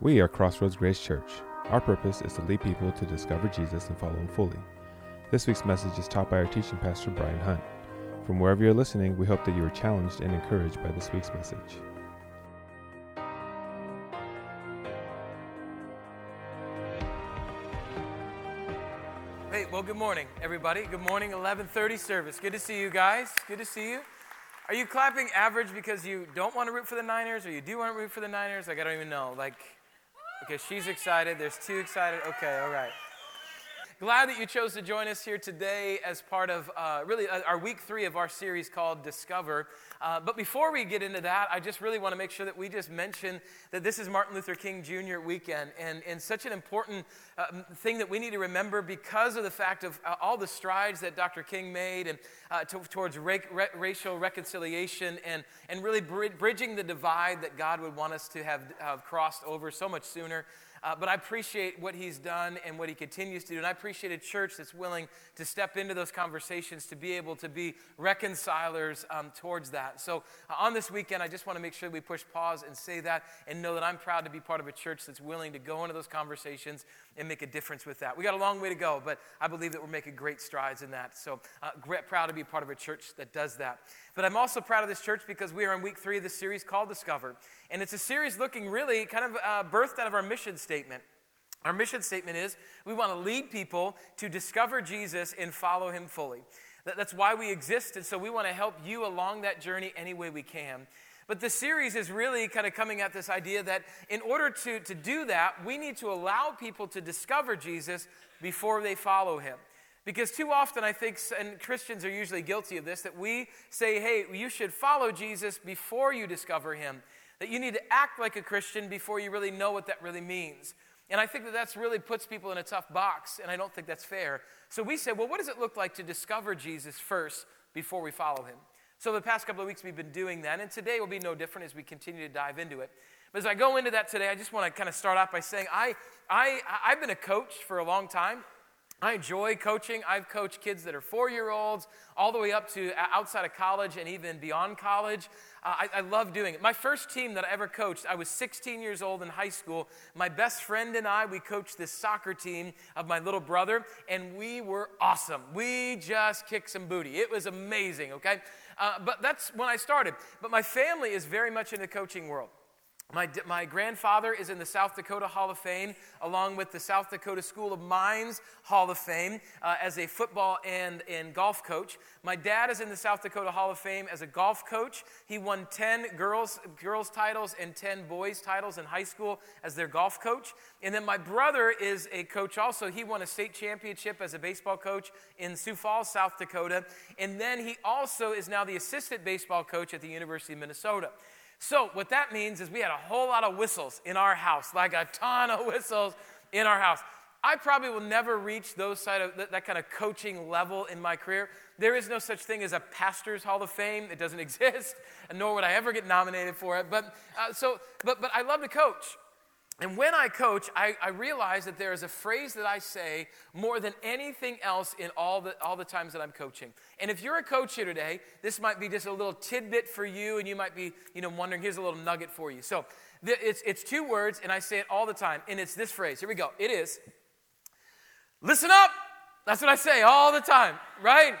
We are Crossroads Grace Church. Our purpose is to lead people to discover Jesus and follow him fully. This week's message is taught by our teaching pastor, Brian Hunt. From wherever you're listening, we hope that you are challenged and encouraged by this week's message. Hey, well, good morning, everybody. Good morning, 11:30 service. Good to see you guys. Good to see you. Are you clapping average because you don't want to root for the Niners, or you do want to root for the Niners? Like I don't even know. Like, okay, she's excited. There's two excited. Okay, all right. Glad that you chose to join us here today as part of uh, really uh, our week three of our series called Discover. Uh, but before we get into that, I just really want to make sure that we just mention that this is Martin Luther King Jr. weekend and, and such an important uh, thing that we need to remember because of the fact of uh, all the strides that Dr. King made and uh, to, towards ra- ra- racial reconciliation and, and really bridging the divide that God would want us to have, have crossed over so much sooner. Uh, but I appreciate what he's done and what he continues to do. And I appreciate a church that's willing to step into those conversations to be able to be reconcilers um, towards that. So uh, on this weekend, I just want to make sure we push pause and say that and know that I'm proud to be part of a church that's willing to go into those conversations and make a difference with that. We got a long way to go, but I believe that we're making great strides in that. So uh, proud to be part of a church that does that. But I'm also proud of this church because we are in week three of this series called Discover. And it's a series looking really kind of uh, birthed out of our mission statement. Our mission statement is we want to lead people to discover Jesus and follow him fully. That's why we exist, and so we want to help you along that journey any way we can. But the series is really kind of coming at this idea that in order to, to do that, we need to allow people to discover Jesus before they follow him. Because too often, I think, and Christians are usually guilty of this, that we say, hey, you should follow Jesus before you discover him. That you need to act like a Christian before you really know what that really means. And I think that that's really puts people in a tough box, and I don't think that's fair. So we say, well, what does it look like to discover Jesus first before we follow him? So the past couple of weeks we've been doing that, and today will be no different as we continue to dive into it. But as I go into that today, I just want to kind of start off by saying I, I, I've been a coach for a long time. I enjoy coaching. I've coached kids that are four year olds, all the way up to outside of college and even beyond college. Uh, I, I, love doing it. My first team that I ever coached, I was 16 years old in high school. My best friend and I, we coached this soccer team of my little brother, and we were awesome. We just kicked some booty. It was amazing, okay? Uh, but that's when I started. But my family is very much in the coaching world. My, my grandfather is in the South Dakota Hall of Fame, along with the South Dakota School of Mines Hall of Fame uh, as a football and, and golf coach. My dad is in the South Dakota Hall of Fame as a golf coach. He won 10 girls, girls titles and 10 boys titles in high school as their golf coach. And then my brother is a coach also. He won a state championship as a baseball coach in Sioux Falls, South Dakota. And then he also is now the assistant baseball coach at the University of Minnesota. So, what that means is we had a whole lot of whistles in our house, like a ton of whistles in our house. I probably will never reach those side of that, kind of coaching level in my career. There is no such thing as a pastor's hall of fame. It doesn't exist, nor would I ever get nominated for it. But uh, so, but but I love to coach. And when I coach, I, I, realize that there is a phrase that I say more than anything else in all the, all the times that I'm coaching. And if you're a coach here today, this might be just a little tidbit for you, and you might be you know, wondering, here's a little nugget for you. So it's, it's two words, and I say it all the time, and it's this phrase. Here we go. It is listen up. That's what I say all the time, right?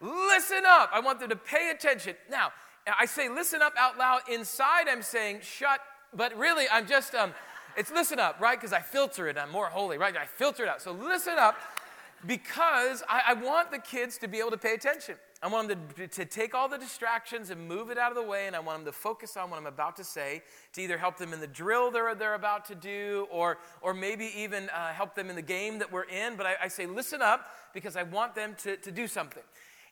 Listen up. I want them to pay attention. Now, I say listen up out loud. Inside, I'm saying shut, but really, I'm just. Um, it's listen up, right? Because I filter it. I'm more holy, right? I filter it out. So listen up because I, I, want the kids to be able to pay attention. I want them to, to take all the distractions and move it out of the way, and I want them to focus on what I'm about to say to either help them in the drill they're, they're about to do or, or maybe even uh, help them in the game that we're in. But I, I say, listen up because I want them to, to do something.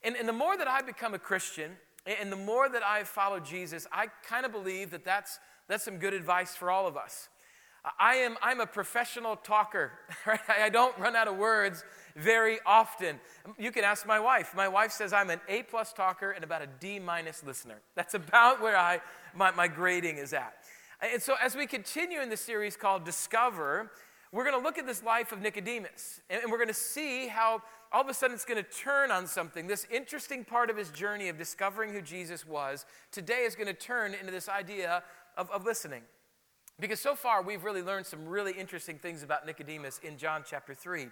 And, and the more that I become a Christian, and the more that I follow Jesus, I kind of believe that that's, that's some good advice for all of us. I am I'm a professional talker. Right? I don't run out of words very often. You can ask my wife. My wife says I'm an A plus talker and about a D minus listener. That's about where I my, my grading is at. And so as we continue in the series called Discover, we're going to look at this life of Nicodemus, and we're going to see how all of a sudden it's going to turn on something. This interesting part of his journey of discovering who Jesus was today is going to turn into this idea of, of listening. Because so far, we've really learned some really interesting things about Nicodemus in John chapter 3.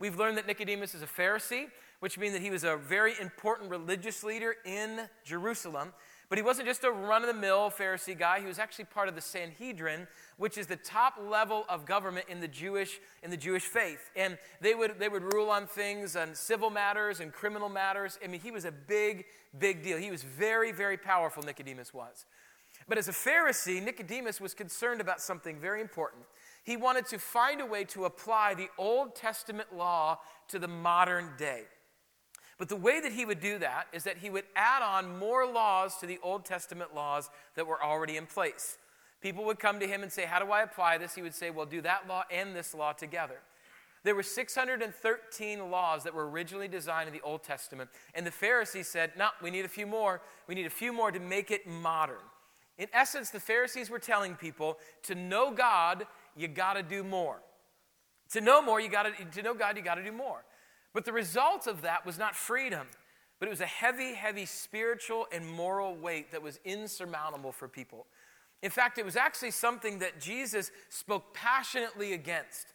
We've learned that Nicodemus is a Pharisee, which means that he was a very important religious leader in Jerusalem. But he wasn't just a run of the mill Pharisee guy. He was actually part of the Sanhedrin, which is the top level of government in the Jewish, in the Jewish faith. And they would, they would rule on things, on civil matters and criminal matters. I mean, he was a big, big deal. He was very, very powerful, Nicodemus was. But as a Pharisee, Nicodemus was concerned about something very important. He wanted to find a way to apply the Old Testament law to the modern day. But the way that he would do that is that he would add on more laws to the Old Testament laws that were already in place. People would come to him and say, How do I apply this? He would say, Well, do that law and this law together. There were 613 laws that were originally designed in the Old Testament. And the Pharisees said, No, we need a few more. We need a few more to make it modern. In essence, the Pharisees were telling people to know God, you got to do more. To know more, you got to to know God, you got to do more. But the result of that was not freedom, but it was a heavy, heavy spiritual and moral weight that was insurmountable for people. In fact, it was actually something that Jesus spoke passionately against.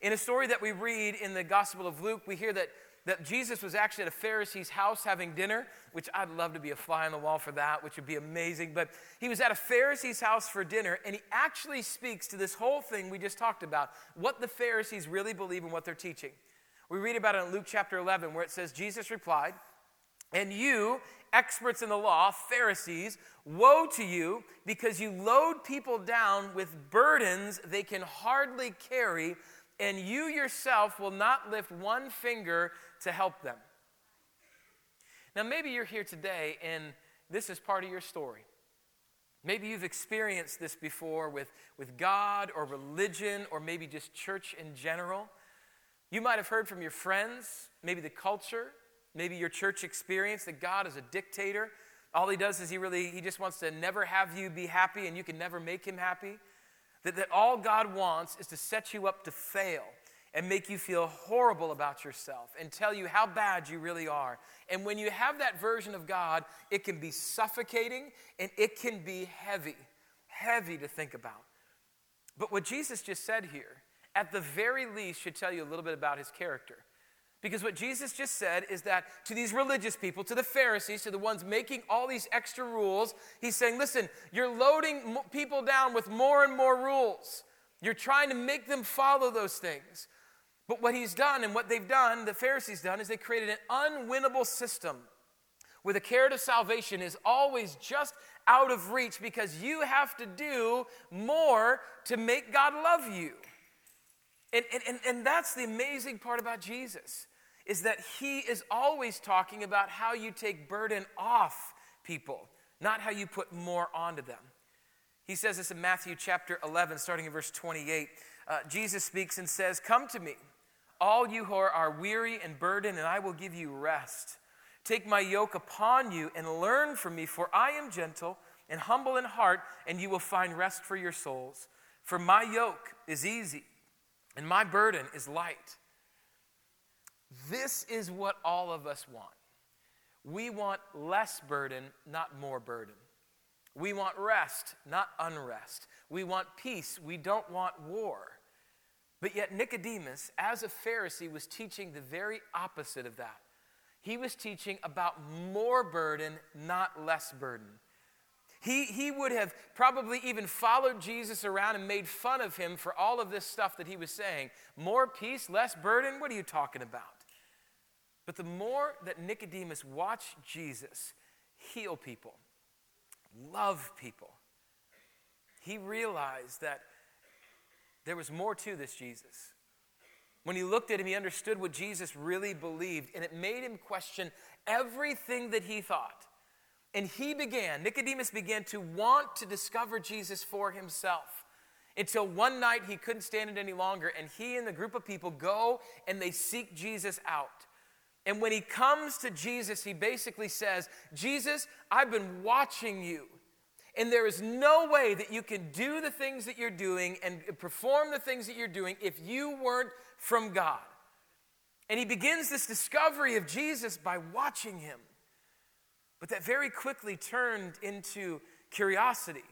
In a story that we read in the Gospel of Luke, we hear that that Jesus was actually at a Pharisee's house having dinner, which I'd love to be a fly on the wall for that, which would be amazing. But he was at a Pharisee's house for dinner, and he actually speaks to this whole thing we just talked about what the Pharisees really believe and what they're teaching. We read about it in Luke chapter 11, where it says, Jesus replied, And you, experts in the law, Pharisees, woe to you, because you load people down with burdens they can hardly carry and you yourself will not lift one finger to help them. Now, maybe you're here today and this is part of your story. Maybe you've experienced this before with, with God or religion or maybe just church in general. You might have heard from your friends, maybe the culture, maybe your church experience that God is a dictator. All he does is he really, he just wants to never have you be happy and you can never make him happy. That, that all God wants is to set you up to fail and make you feel horrible about yourself and tell you how bad you really are. And when you have that version of God, it can be suffocating and it can be heavy, heavy to think about. But what Jesus just said here, at the very least, should tell you a little bit about his character. Because what Jesus just said is that to these religious people, to the Pharisees, to the ones making all these extra rules, he's saying, listen, you're loading people down with more and more rules. You're trying to make them follow those things. But what he's done and what they've done, the Pharisees done, is they created an unwinnable system where the carrot of salvation is always just out of reach because you have to do more to make God love you. And, and, and, that's the amazing part about Jesus is that he is always talking about how you take burden off people, not how you put more onto them. He says this in Matthew chapter 11, starting in verse 28. Uh, Jesus speaks and says, Come to me, all you who are weary and burdened, and I will give you rest. Take my yoke upon you and learn from me, for I am gentle and humble in heart, and you will find rest for your souls. For my yoke is easy and my burden is light. This is what all of us want. We want less burden, not more burden. We want rest, not unrest. We want peace, we don't want war. But yet, Nicodemus, as a Pharisee, was teaching the very opposite of that. He was teaching about more burden, not less burden. He, he would have probably even followed Jesus around and made fun of him for all of this stuff that he was saying. More peace, less burden? What are you talking about? But the more that Nicodemus watched Jesus heal people, love people, he realized that there was more to this Jesus. When he looked at him, he understood what Jesus really believed, and it made him question everything that he thought. And he began, Nicodemus began to want to discover Jesus for himself until one night he couldn't stand it any longer. And he and the group of people go and they seek Jesus out. And when he comes to Jesus, he basically says, Jesus, I've been watching you. And there is no way that you can do the things that you're doing and perform the things that you're doing if you weren't from God. And he begins this discovery of Jesus by watching him. But that very quickly turned into curiosity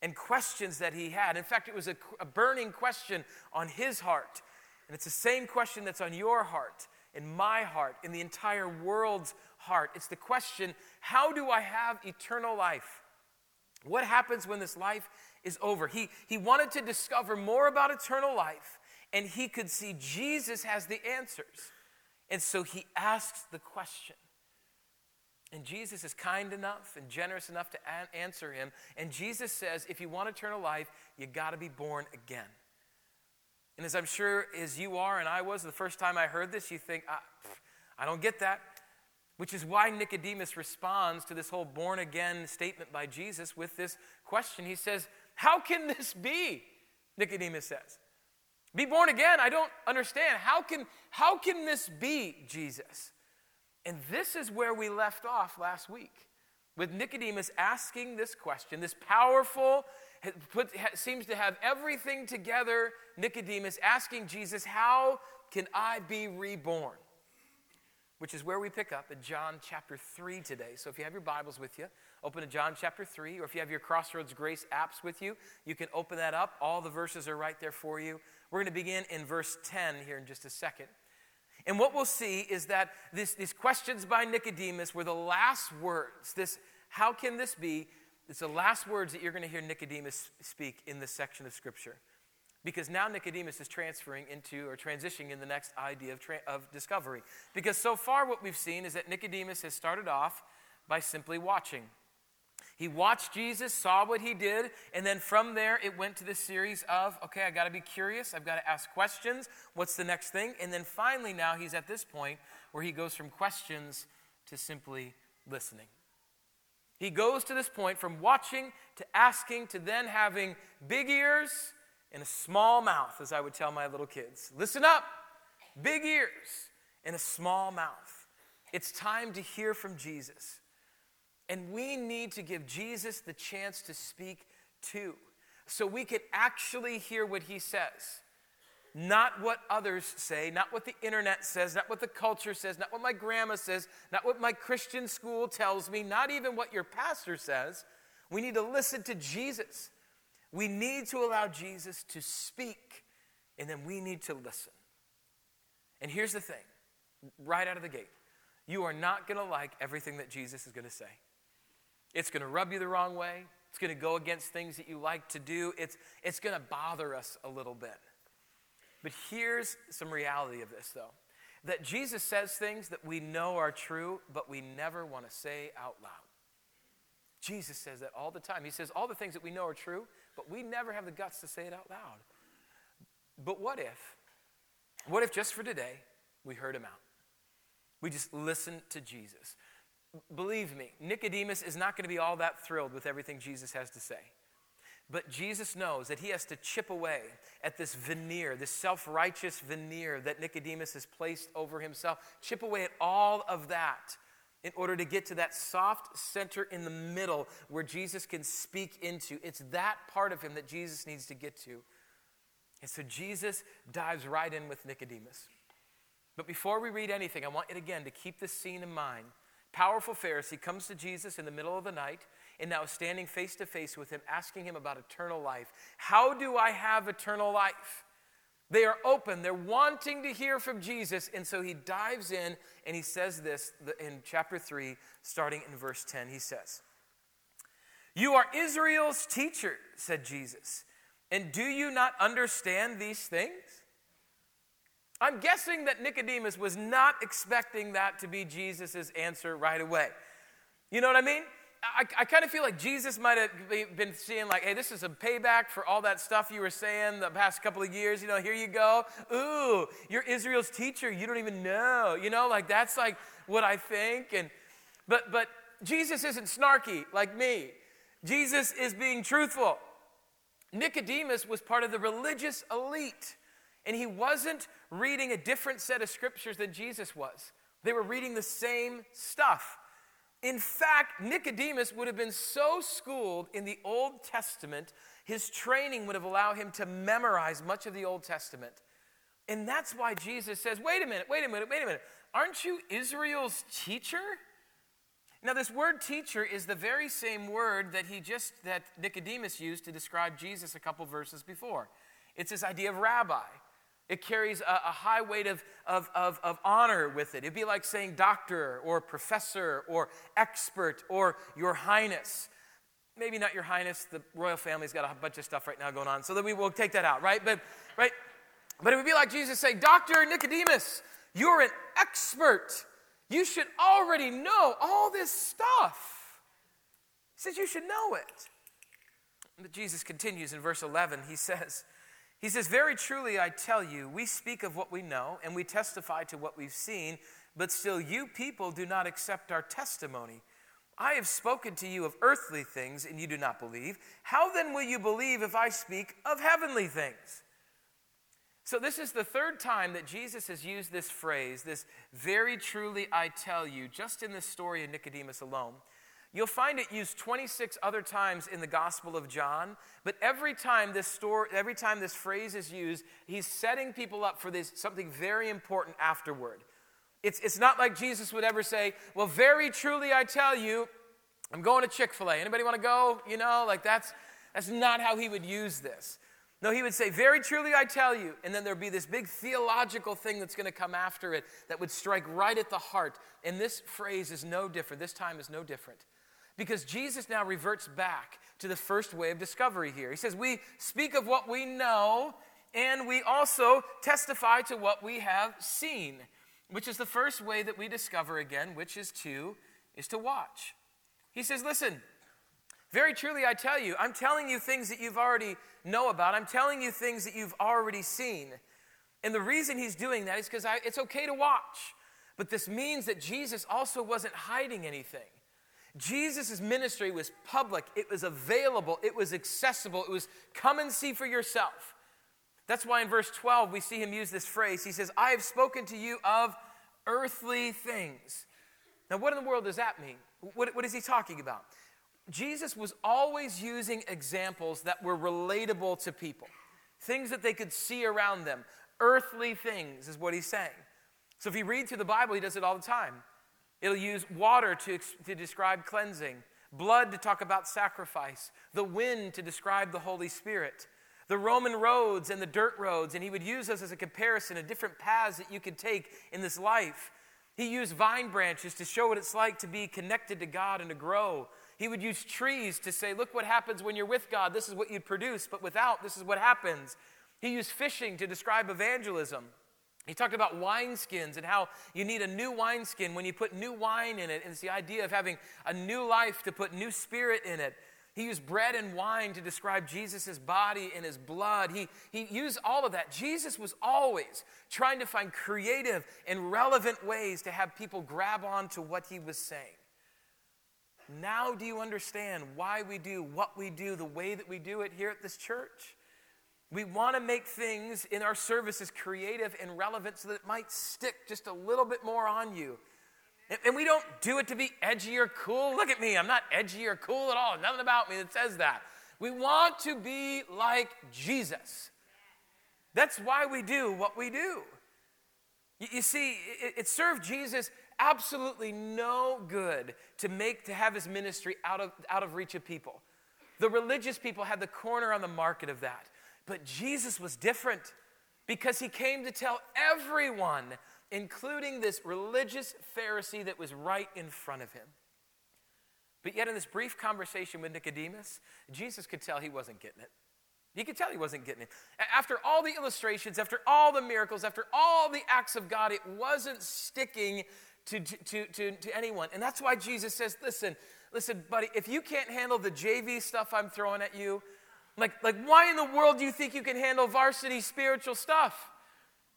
and questions that he had. In fact, it was a, a burning question on his heart. And it's the same question that's on your heart, in my heart, in the entire world's heart. It's the question how do I have eternal life? What happens when this life is over? He, he wanted to discover more about eternal life, and he could see Jesus has the answers. And so he asks the question. And Jesus is kind enough and generous enough to answer him. And Jesus says, if you want eternal life, you got to be born again. And as I'm sure as you are and I was the first time I heard this, you think, ah, I, I don't get that. Which is why Nicodemus responds to this whole born again statement by Jesus with this question. He says, How can this be? Nicodemus says. Be born again? I don't understand. How can, how can this be, Jesus? And this is where we left off last week with Nicodemus asking this question, this powerful, put, seems to have everything together, Nicodemus asking Jesus, How can I be reborn? Which is where we pick up in John chapter 3 today. So if you have your Bibles with you, open to John chapter 3, or if you have your Crossroads Grace apps with you, you can open that up. All the verses are right there for you. We're going to begin in verse 10 here in just a second. And what we'll see is that this, these questions by Nicodemus were the last words. This, how can this be? It's the last words that you're going to hear Nicodemus speak in this section of Scripture. Because now Nicodemus is transferring into or transitioning in the next idea of, tra- of discovery. Because so far, what we've seen is that Nicodemus has started off by simply watching. He watched Jesus, saw what he did, and then from there it went to this series of, okay, I got to be curious, I've got to ask questions. What's the next thing? And then finally, now he's at this point where he goes from questions to simply listening. He goes to this point from watching to asking to then having big ears and a small mouth, as I would tell my little kids. Listen up, big ears and a small mouth. It's time to hear from Jesus. And we need to give Jesus the chance to speak too, so we can actually hear what he says. Not what others say, not what the internet says, not what the culture says, not what my grandma says, not what my Christian school tells me, not even what your pastor says. We need to listen to Jesus. We need to allow Jesus to speak, and then we need to listen. And here's the thing right out of the gate you are not going to like everything that Jesus is going to say. It's going to rub you the wrong way. It's going to go against things that you like to do. It's, it's going to bother us a little bit. But here's some reality of this, though that Jesus says things that we know are true, but we never want to say out loud. Jesus says that all the time. He says all the things that we know are true, but we never have the guts to say it out loud. But what if, what if just for today, we heard him out? We just listened to Jesus. Believe me, Nicodemus is not going to be all that thrilled with everything Jesus has to say. But Jesus knows that he has to chip away at this veneer, this self righteous veneer that Nicodemus has placed over himself. Chip away at all of that in order to get to that soft center in the middle where Jesus can speak into. It's that part of him that Jesus needs to get to. And so Jesus dives right in with Nicodemus. But before we read anything, I want you again to keep this scene in mind powerful Pharisee comes to Jesus in the middle of the night and now standing face to face with him, asking him about eternal life. How do I have eternal life? They are open, they're wanting to hear from Jesus. And so he dives in and he says this in chapter 3, starting in verse 10. He says, You are Israel's teacher, said Jesus. And do you not understand these things? I'm guessing that Nicodemus was not expecting that to be Jesus' answer right away. You know what I mean? I, I kind of feel like Jesus might have been seeing, like, hey, this is a payback for all that stuff you were saying the past couple of years. You know, here you go. Ooh, you're Israel's teacher. You don't even know. You know, like that's like what I think. And but but Jesus isn't snarky like me. Jesus is being truthful. Nicodemus was part of the religious elite. And he wasn't reading a different set of scriptures than Jesus was. They were reading the same stuff. In fact, Nicodemus would have been so schooled in the Old Testament, his training would have allowed him to memorize much of the Old Testament. And that's why Jesus says, wait a minute, wait a minute, wait a minute. Aren't you Israel's teacher? Now, this word teacher is the very same word that he just that Nicodemus used to describe Jesus a couple verses before. It's this idea of rabbi. It carries a, a high weight of, of, of, of honor with it. It'd be like saying doctor or professor or expert or your highness. Maybe not your highness. The royal family's got a bunch of stuff right now going on, so that we will take that out, right? But, right? But it would be like Jesus saying, Dr. Nicodemus, you're an expert. You should already know all this stuff. He says, You should know it. But Jesus continues in verse 11. He says, he says, Very truly, I tell you, we speak of what we know and we testify to what we've seen, but still you people do not accept our testimony. I have spoken to you of earthly things and you do not believe. How then will you believe if I speak of heavenly things? So, this is the third time that Jesus has used this phrase, this very truly I tell you, just in this story of Nicodemus alone. You'll find it used 26 other times in the Gospel of John, but every time this story, every time this phrase is used, he's setting people up for this something very important afterward. It's, it's not like Jesus would ever say, Well, very truly I tell you, I'm going to Chick-fil-A. Anybody want to go? You know, like that's that's not how he would use this. No, he would say, Very truly I tell you. And then there'd be this big theological thing that's going to come after it that would strike right at the heart. And this phrase is no different. This time is no different. Because Jesus now reverts back to the first way of discovery here. He says, We speak of what we know, and we also testify to what we have seen, which is the first way that we discover again, which is to, is to watch. He says, Listen, very truly I tell you, I'm telling you things that you've already know about. I'm telling you things that you've already seen. And the reason he's doing that is because it's okay to watch. But this means that Jesus also wasn't hiding anything. Jesus' ministry was public, it was available, it was accessible, it was come and see for yourself. That's why in verse 12 we see him use this phrase. He says, I have spoken to you of earthly things. Now, what in the world does that mean? What, what is he talking about? Jesus was always using examples that were relatable to people, things that they could see around them. Earthly things is what he's saying. So if you read through the Bible, he does it all the time. It'll use water to, to describe cleansing, blood to talk about sacrifice, the wind to describe the Holy Spirit, the Roman roads and the dirt roads. And he would use those as a comparison of different paths that you could take in this life. He used vine branches to show what it's like to be connected to God and to grow. He would use trees to say, Look what happens when you're with God. This is what you'd produce, but without, this is what happens. He used fishing to describe evangelism. He talked about wineskins and how you need a new wineskin when you put new wine in it. And it's the idea of having a new life to put new spirit in it. He used bread and wine to describe Jesus' body and his blood. He, he used all of that. Jesus was always trying to find creative and relevant ways to have people grab on to what he was saying. Now, do you understand why we do what we do the way that we do it here at this church? We want to make things in our services creative and relevant so that it might stick just a little bit more on you. And we don't do it to be edgy or cool. Look at me, I'm not edgy or cool at all. Nothing about me that says that. We want to be like Jesus. That's why we do what we do. You see, it served Jesus absolutely no good to make to have his ministry out of, out of reach of people. The religious people had the corner on the market of that. But Jesus was different because he came to tell everyone, including this religious Pharisee that was right in front of him. But yet, in this brief conversation with Nicodemus, Jesus could tell he wasn't getting it. He could tell he wasn't getting it. After all the illustrations, after all the miracles, after all the acts of God, it wasn't sticking to, to, to, to anyone. And that's why Jesus says, listen, listen, buddy, if you can't handle the JV stuff I'm throwing at you, like, like why in the world do you think you can handle varsity spiritual stuff?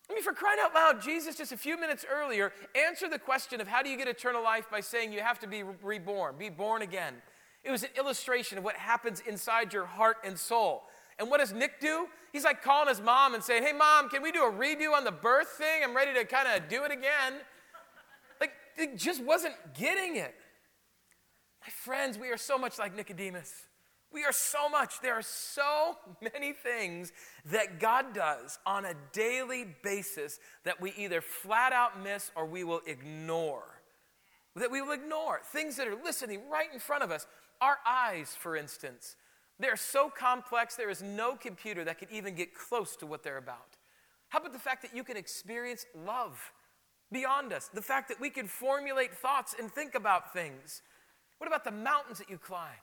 I mean, for crying out loud, Jesus just a few minutes earlier answered the question of how do you get eternal life by saying you have to be reborn, be born again. It was an illustration of what happens inside your heart and soul. And what does Nick do? He's like calling his mom and saying, Hey, mom, can we do a redo on the birth thing? I'm ready to kind of do it again Like, it just wasn't getting it. My friends, we are so much like Nicodemus. We are so much. There are so many things that God does on a daily basis that we either flat out miss or we will ignore. that we will ignore, things that are listening right in front of us. Our eyes, for instance, they're so complex, there is no computer that can even get close to what they're about. How about the fact that you can experience love beyond us? The fact that we can formulate thoughts and think about things. What about the mountains that you climb?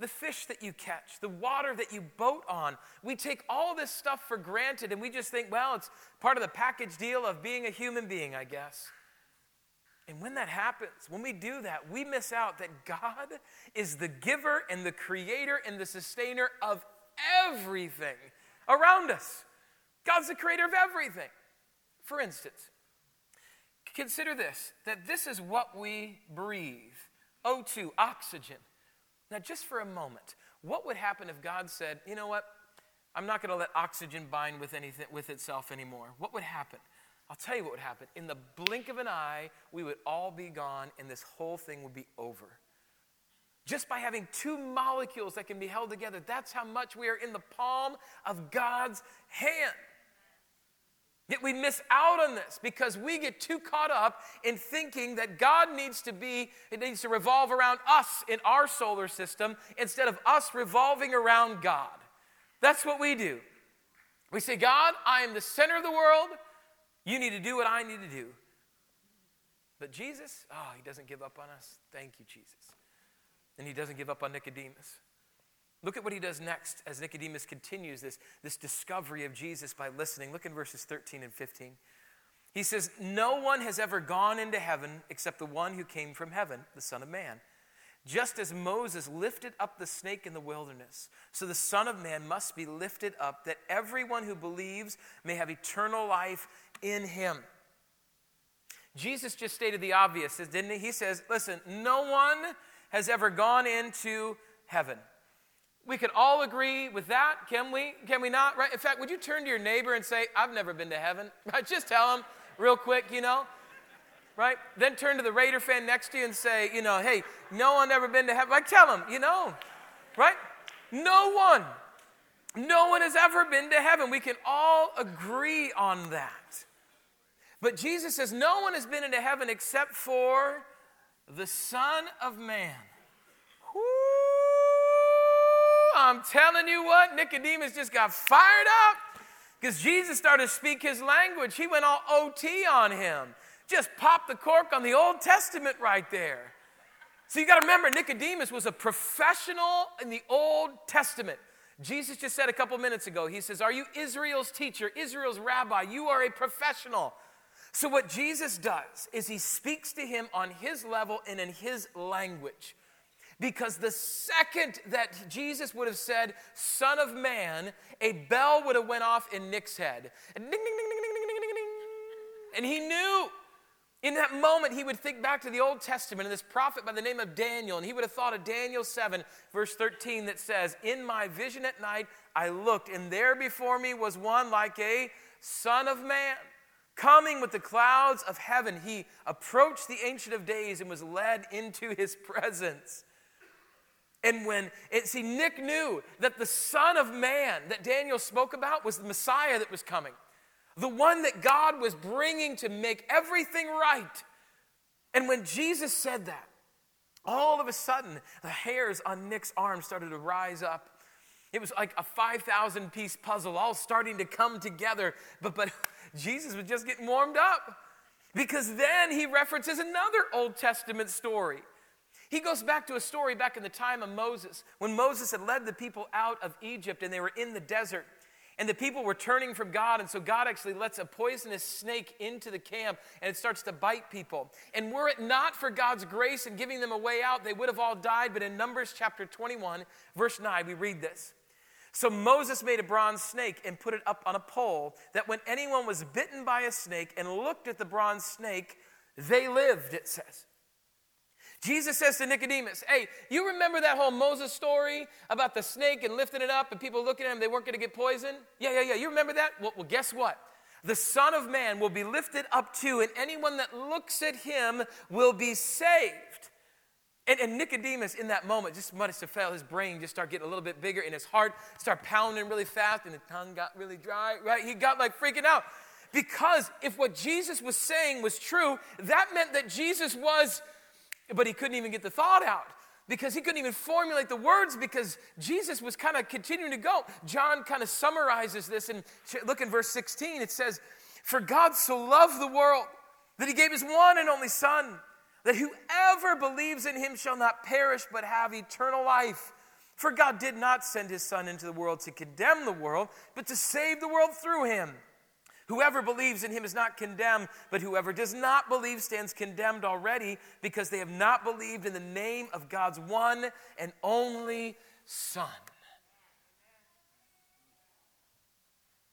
The fish that you catch, the water that you boat on. We take all this stuff for granted and we just think, well, it's part of the package deal of being a human being, I guess. And when that happens, when we do that, we miss out that God is the giver and the creator and the sustainer of everything around us. God's the creator of everything. For instance, consider this that this is what we breathe O2, oxygen. Now, just for a moment, what would happen if God said, you know what? I'm not going to let oxygen bind with anything with itself anymore. What would happen? I'll tell you what would happen. In the blink of an eye, we would all be gone and this whole thing would be over. Just by having two molecules that can be held together, that's how much we are in the palm of God's hand. Yet we miss out on this because we get too caught up in thinking that God needs to be, it needs to revolve around us in our solar system instead of us revolving around God. That's what we do. We say, God, I am the center of the world. You need to do what I need to do. But Jesus, oh, he doesn't give up on us. Thank you, Jesus. And he doesn't give up on Nicodemus. Look at what he does next as Nicodemus continues this, this discovery of Jesus by listening. Look in verses 13 and 15. He says, No one has ever gone into heaven except the one who came from heaven, the Son of Man. Just as Moses lifted up the snake in the wilderness, so the Son of Man must be lifted up, that everyone who believes may have eternal life in him. Jesus just stated the obvious, didn't he? He says, Listen, no one has ever gone into heaven. We can all agree with that, can we? Can we not? Right? In fact, would you turn to your neighbor and say, I've never been to heaven? Right? Just tell him real quick, you know? Right? Then turn to the Raider fan next to you and say, you know, hey, no one ever been to heaven. Like, tell him, you know, right? No one. No one has ever been to heaven. We can all agree on that. But Jesus says, no one has been into heaven except for the Son of Man. Whoo! I'm telling you what, Nicodemus just got fired up because Jesus started to speak his language. He went all OT on him. Just popped the cork on the Old Testament right there. So you got to remember, Nicodemus was a professional in the Old Testament. Jesus just said a couple minutes ago, He says, Are you Israel's teacher, Israel's rabbi? You are a professional. So, what Jesus does is He speaks to him on his level and in his language. Because the second that Jesus would have said, Son of Man, a bell would have went off in Nick's head. And, ding, ding, ding, and he knew. In that moment, he would think back to the Old Testament and this prophet by the name of Daniel, and he would have thought of Daniel 7, verse 13, that says, In my vision at night, I looked, and there before me was one like a son of man. Coming with the clouds of heaven, he approached the Ancient of Days and was led into his presence. And when, it, see, Nick knew that the Son of Man that Daniel spoke about was the Messiah that was coming, the one that God was bringing to make everything right. And when Jesus said that, all of a sudden, the hairs on Nick's arm started to rise up. It was like a 5,000 piece puzzle, all starting to come together. But, but Jesus was just getting warmed up because then he references another Old Testament story. He goes back to a story back in the time of Moses, when Moses had led the people out of Egypt and they were in the desert. And the people were turning from God, and so God actually lets a poisonous snake into the camp and it starts to bite people. And were it not for God's grace and giving them a way out, they would have all died. But in Numbers chapter 21, verse 9, we read this. So Moses made a bronze snake and put it up on a pole, that when anyone was bitten by a snake and looked at the bronze snake, they lived, it says. Jesus says to Nicodemus, Hey, you remember that whole Moses story about the snake and lifting it up and people looking at him, they weren't going to get poisoned? Yeah, yeah, yeah. You remember that? Well, well, guess what? The Son of Man will be lifted up too, and anyone that looks at him will be saved. And, and Nicodemus, in that moment, just must have felt his brain just start getting a little bit bigger and his heart start pounding really fast and his tongue got really dry, right? He got like freaking out. Because if what Jesus was saying was true, that meant that Jesus was But he couldn't even get the thought out because he couldn't even formulate the words because Jesus was kind of continuing to go. John kind of summarizes this and look in verse 16. It says, For God so loved the world that he gave his one and only Son, that whoever believes in him shall not perish but have eternal life. For God did not send his Son into the world to condemn the world, but to save the world through him. Whoever believes in him is not condemned, but whoever does not believe stands condemned already because they have not believed in the name of God's one and only Son.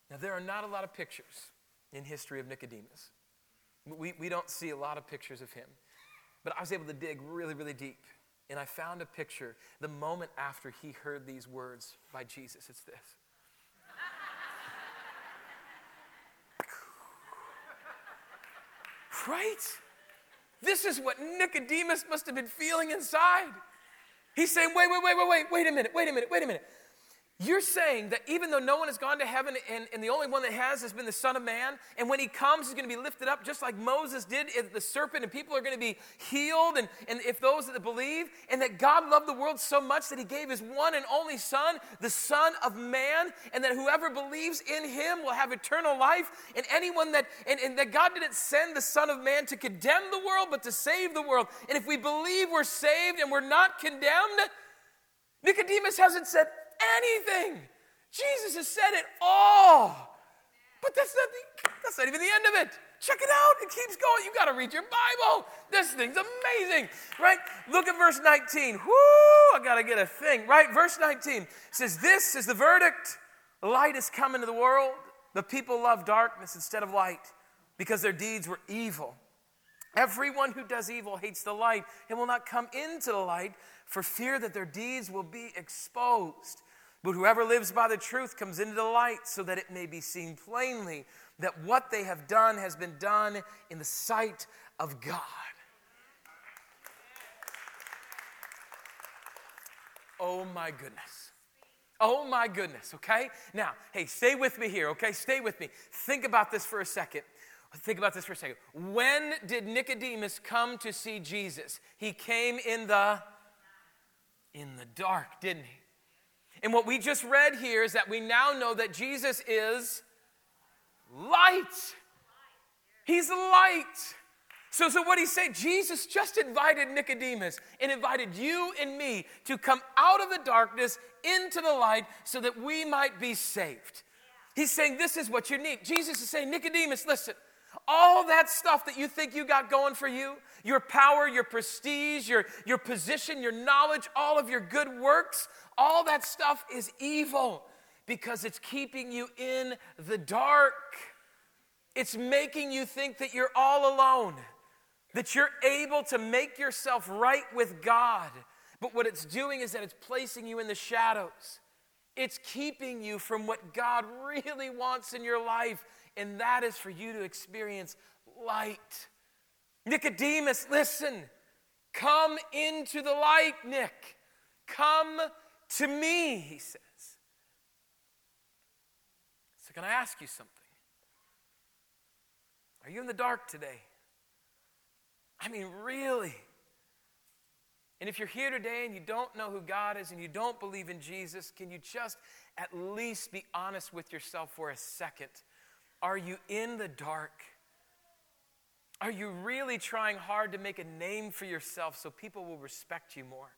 Now, there are not a lot of pictures in history of Nicodemus. We, we don't see a lot of pictures of him. But I was able to dig really, really deep. And I found a picture the moment after he heard these words by Jesus. It's this. Right? This is what Nicodemus must have been feeling inside. He's saying, wait, wait, wait, wait, wait, wait a minute, wait a minute, wait a minute. You're saying that even though no one has gone to heaven and, and, the only one that has has been the Son of Man, and when he comes, he's going to be lifted up just like Moses did the serpent, and people are going to be healed, and, and if those that believe, and that God loved the world so much that he gave his one and only Son, the Son of Man, and that whoever believes in him will have eternal life, and anyone that, and, and that God didn't send the Son of Man to condemn the world, but to save the world. And if we believe we're saved and we're not condemned, Nicodemus hasn't said anything. Jesus has said it all. But that's not, the, that's not even the end of it. Check it out. It keeps going. You got to read your Bible. This thing's amazing, right? Look at verse 19. Whoo, I got to get a thing, right? Verse 19 says, This is the verdict. Light has come into the world. The people love darkness instead of light because their deeds were evil. Everyone who does evil hates the light and will not come into the light for fear that their deeds will be exposed. But whoever lives by the truth comes into the light so that it may be seen plainly that what they have done has been done in the sight of God. Oh my goodness. Oh my goodness, okay? Now, hey, stay with me here, okay? Stay with me. Think about this for a second. Think about this for a second. When did Nicodemus come to see Jesus? He came in the in the dark, didn't he? And what we just read here is that we now know that Jesus is light. He's light. So, so what he's saying, Jesus just invited Nicodemus and invited you and me to come out of the darkness into the light so that we might be saved. He's saying, This is what you need. Jesus is saying, Nicodemus, listen, all that stuff that you think you got going for you, your power, your prestige, your, your position, your knowledge, all of your good works, all that stuff is evil because it's keeping you in the dark. It's making you think that you're all alone, that you're able to make yourself right with God. But what it's doing is that it's placing you in the shadows. It's keeping you from what God really wants in your life, and that is for you to experience light. Nicodemus, listen. Come into the light, Nick. Come to me, he says. So, can I ask you something? Are you in the dark today? I mean, really? And if you're here today and you don't know who God is and you don't believe in Jesus, can you just at least be honest with yourself for a second? Are you in the dark? Are you really trying hard to make a name for yourself so people will respect you more?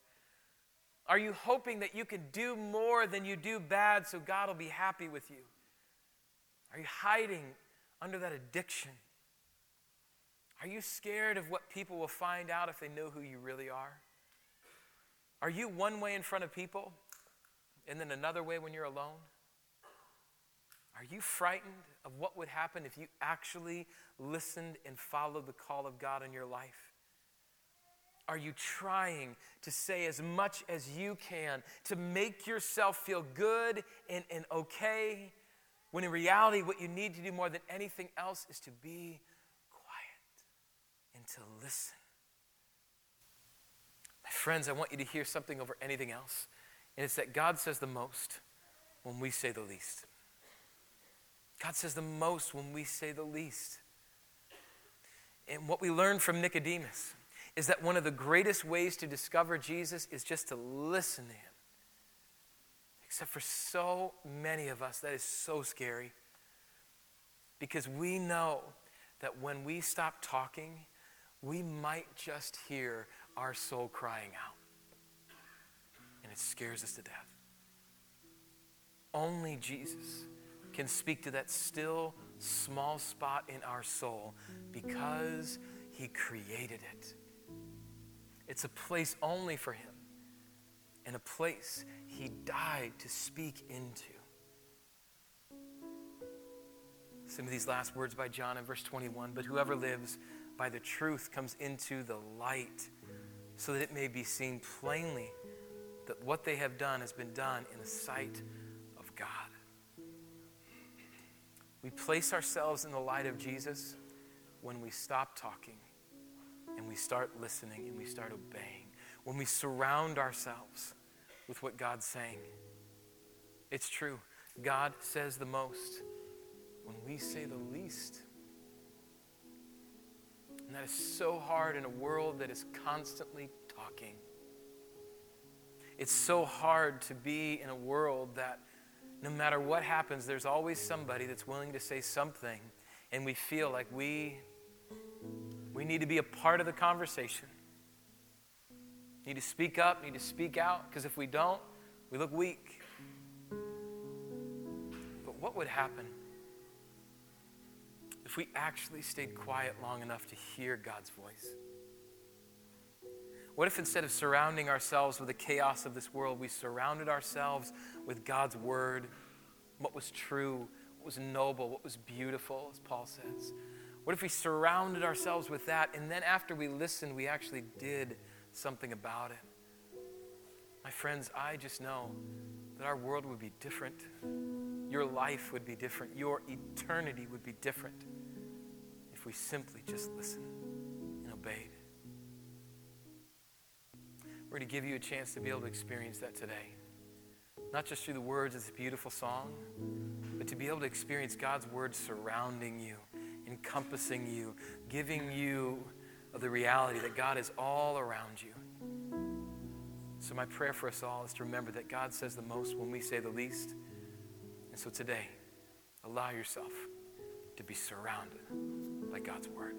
Are you hoping that you can do more than you do bad so God will be happy with you? Are you hiding under that addiction? Are you scared of what people will find out if they know who you really are? Are you one way in front of people and then another way when you're alone? Are you frightened of what would happen if you actually listened and followed the call of God in your life? Are you trying to say as much as you can to make yourself feel good and, and okay when in reality, what you need to do more than anything else is to be quiet and to listen? My friends, I want you to hear something over anything else, and it's that God says the most when we say the least. God says the most when we say the least. And what we learn from Nicodemus is that one of the greatest ways to discover Jesus is just to listen to him. Except for so many of us, that is so scary. Because we know that when we stop talking, we might just hear our soul crying out. And it scares us to death. Only Jesus can speak to that still small spot in our soul because he created it. It's a place only for him and a place he died to speak into. Some of these last words by John in verse 21 But whoever lives by the truth comes into the light, so that it may be seen plainly that what they have done has been done in the sight We place ourselves in the light of Jesus when we stop talking and we start listening and we start obeying. When we surround ourselves with what God's saying. It's true. God says the most when we say the least. And that is so hard in a world that is constantly talking. It's so hard to be in a world that no matter what happens, there's always somebody that's willing to say something, and we feel like we, we need to be a part of the conversation. Need to speak up, need to speak out, because if we don't, we look weak. But what would happen if we actually stayed quiet long enough to hear God's voice? What if instead of surrounding ourselves with the chaos of this world, we surrounded ourselves with God's word, what was true, what was noble, what was beautiful, as Paul says? What if we surrounded ourselves with that, and then after we listened, we actually did something about it? My friends, I just know that our world would be different. Your life would be different. Your eternity would be different if we simply just listened and obeyed. We're going to give you a chance to be able to experience that today. Not just through the words of this beautiful song, but to be able to experience God's word surrounding you, encompassing you, giving you the reality that God is all around you. So, my prayer for us all is to remember that God says the most when we say the least. And so, today, allow yourself to be surrounded by God's word.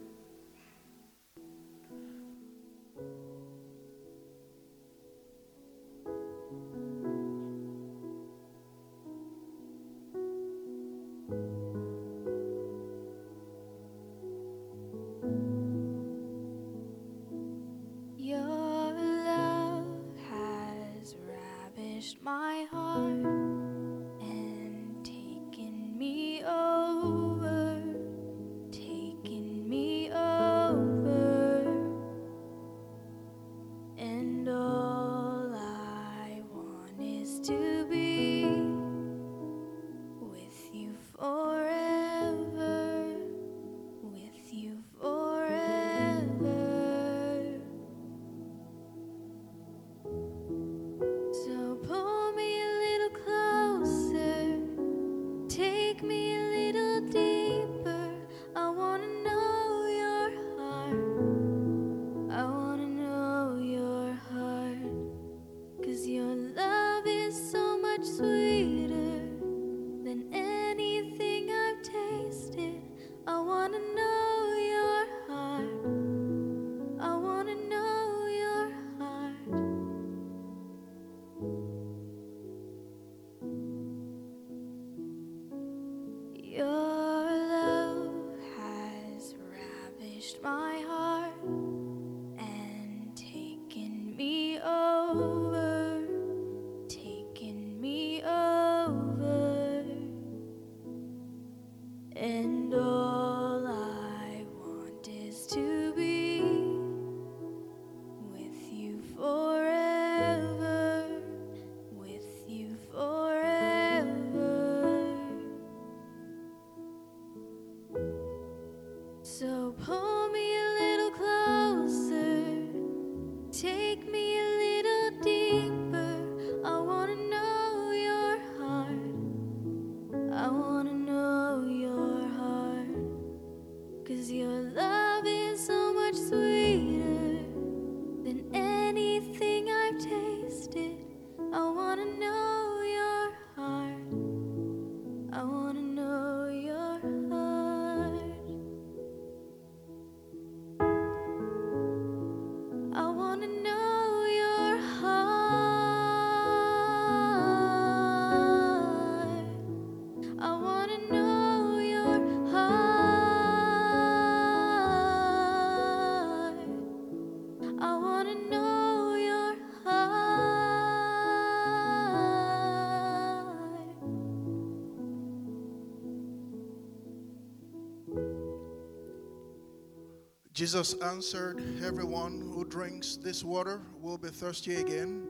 Jesus answered, Everyone who drinks this water will be thirsty again.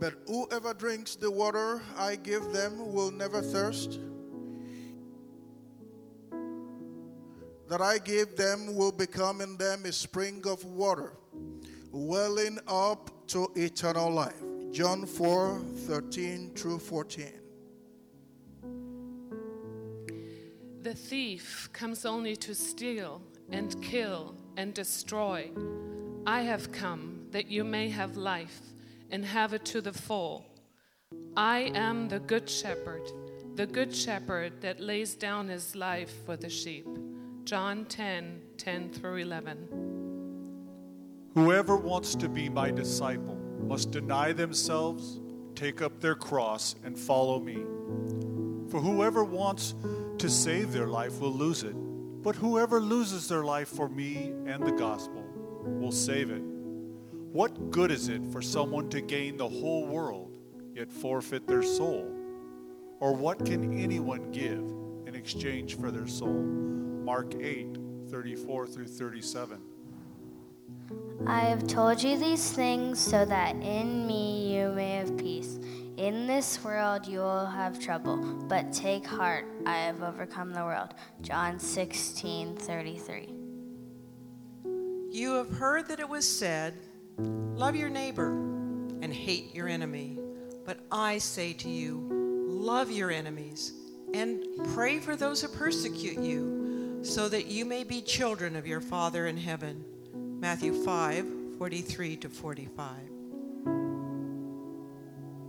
But whoever drinks the water I give them will never thirst. That I give them will become in them a spring of water, welling up to eternal life. John 4 13 through 14. The thief comes only to steal and kill and destroy. I have come that you may have life and have it to the full. I am the good shepherd, the good shepherd that lays down his life for the sheep. John 10 10 through 11. Whoever wants to be my disciple must deny themselves, take up their cross, and follow me. For whoever wants to save their life will lose it, but whoever loses their life for me and the gospel will save it. What good is it for someone to gain the whole world yet forfeit their soul? Or what can anyone give in exchange for their soul? Mark 8 34 through 37. I have told you these things so that in me you may have peace. In this world you will have trouble, but take heart, I have overcome the world. John 16 33. You have heard that it was said, Love your neighbor and hate your enemy. But I say to you, love your enemies and pray for those who persecute you, so that you may be children of your Father in heaven. Matthew 5 43 to 45.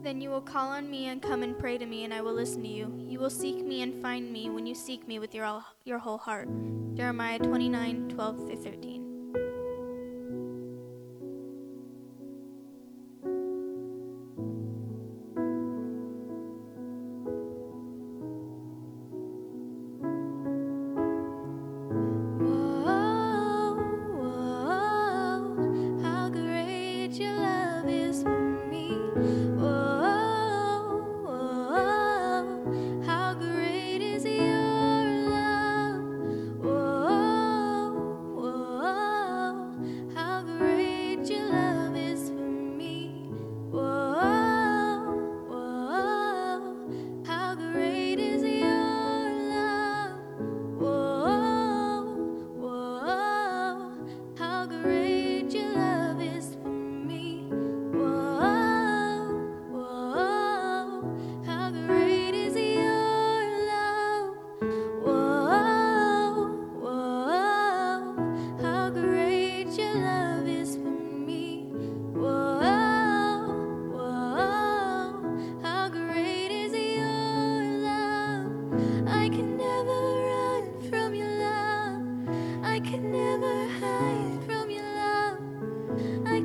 Then you will call on me and come and pray to me, and I will listen to you. You will seek me and find me when you seek me with your, all, your whole heart. Jeremiah 29 12 through 13.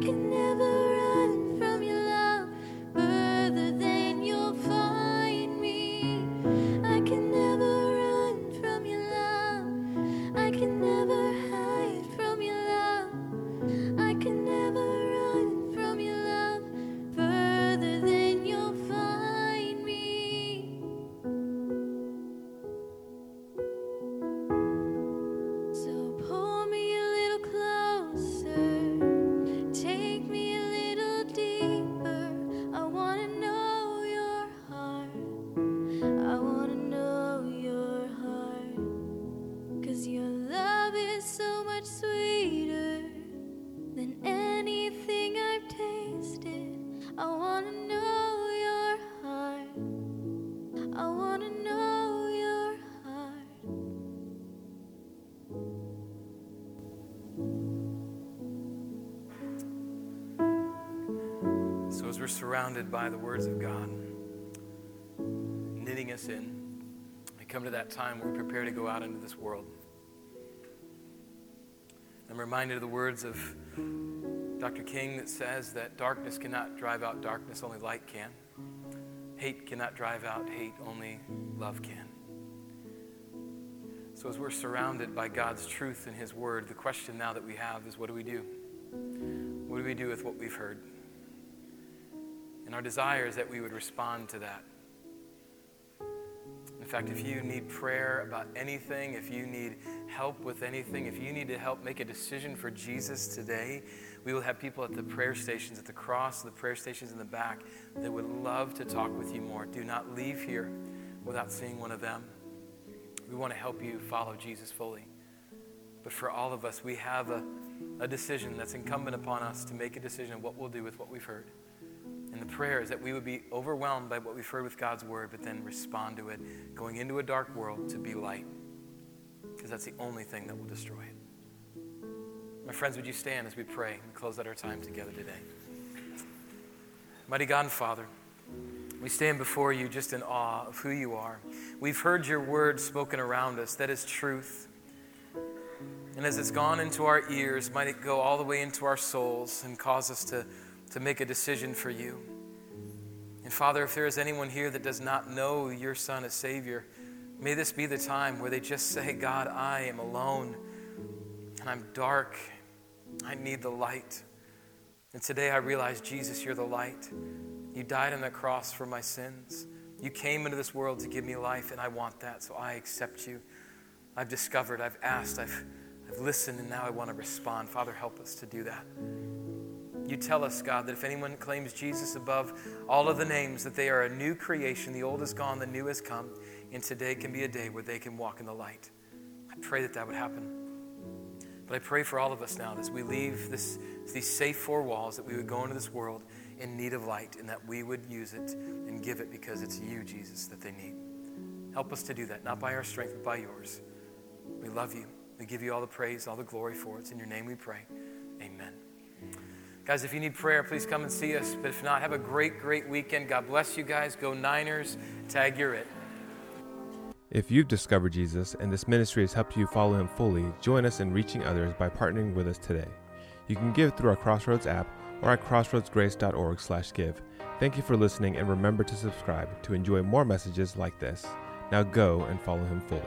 Can never surrounded by the words of God, knitting us in, we come to that time where we prepare to go out into this world. I'm reminded of the words of Dr. King that says that darkness cannot drive out darkness, only light can. Hate cannot drive out hate, only love can. So, as we're surrounded by God's truth and His Word, the question now that we have is what do we do? What do we do with what we've heard? And our desire is that we would respond to that. In fact, if you need prayer about anything, if you need help with anything, if you need to help make a decision for Jesus today, we will have people at the prayer stations, at the cross, the prayer stations in the back that would love to talk with you more. Do not leave here without seeing one of them. We want to help you follow Jesus fully. But for all of us, we have a, a decision that's incumbent upon us to make a decision of what we'll do with what we've heard. And the prayer is that we would be overwhelmed by what we've heard with God's word, but then respond to it, going into a dark world to be light. Because that's the only thing that will destroy it. My friends, would you stand as we pray and close out our time together today? Mighty God and Father, we stand before you just in awe of who you are. We've heard your word spoken around us. That is truth. And as it's gone into our ears, might it go all the way into our souls and cause us to to make a decision for you. And Father, if there is anyone here that does not know your Son as Savior, may this be the time where they just say, God, I am alone and I'm dark. I need the light. And today I realize, Jesus, you're the light. You died on the cross for my sins. You came into this world to give me life, and I want that, so I accept you. I've discovered, I've asked, I've, I've listened, and now I want to respond. Father, help us to do that. You tell us, God, that if anyone claims Jesus above all of the names, that they are a new creation. The old is gone, the new has come. And today can be a day where they can walk in the light. I pray that that would happen. But I pray for all of us now as we leave this, these safe four walls, that we would go into this world in need of light and that we would use it and give it because it's you, Jesus, that they need. Help us to do that, not by our strength, but by yours. We love you. We give you all the praise, all the glory for it. It's in your name we pray. Guys, if you need prayer, please come and see us. But if not, have a great, great weekend. God bless you guys. Go Niners. Tag your it. If you've discovered Jesus and this ministry has helped you follow him fully, join us in reaching others by partnering with us today. You can give through our Crossroads app or at crossroadsgrace.org/give. Thank you for listening and remember to subscribe to enjoy more messages like this. Now go and follow him fully.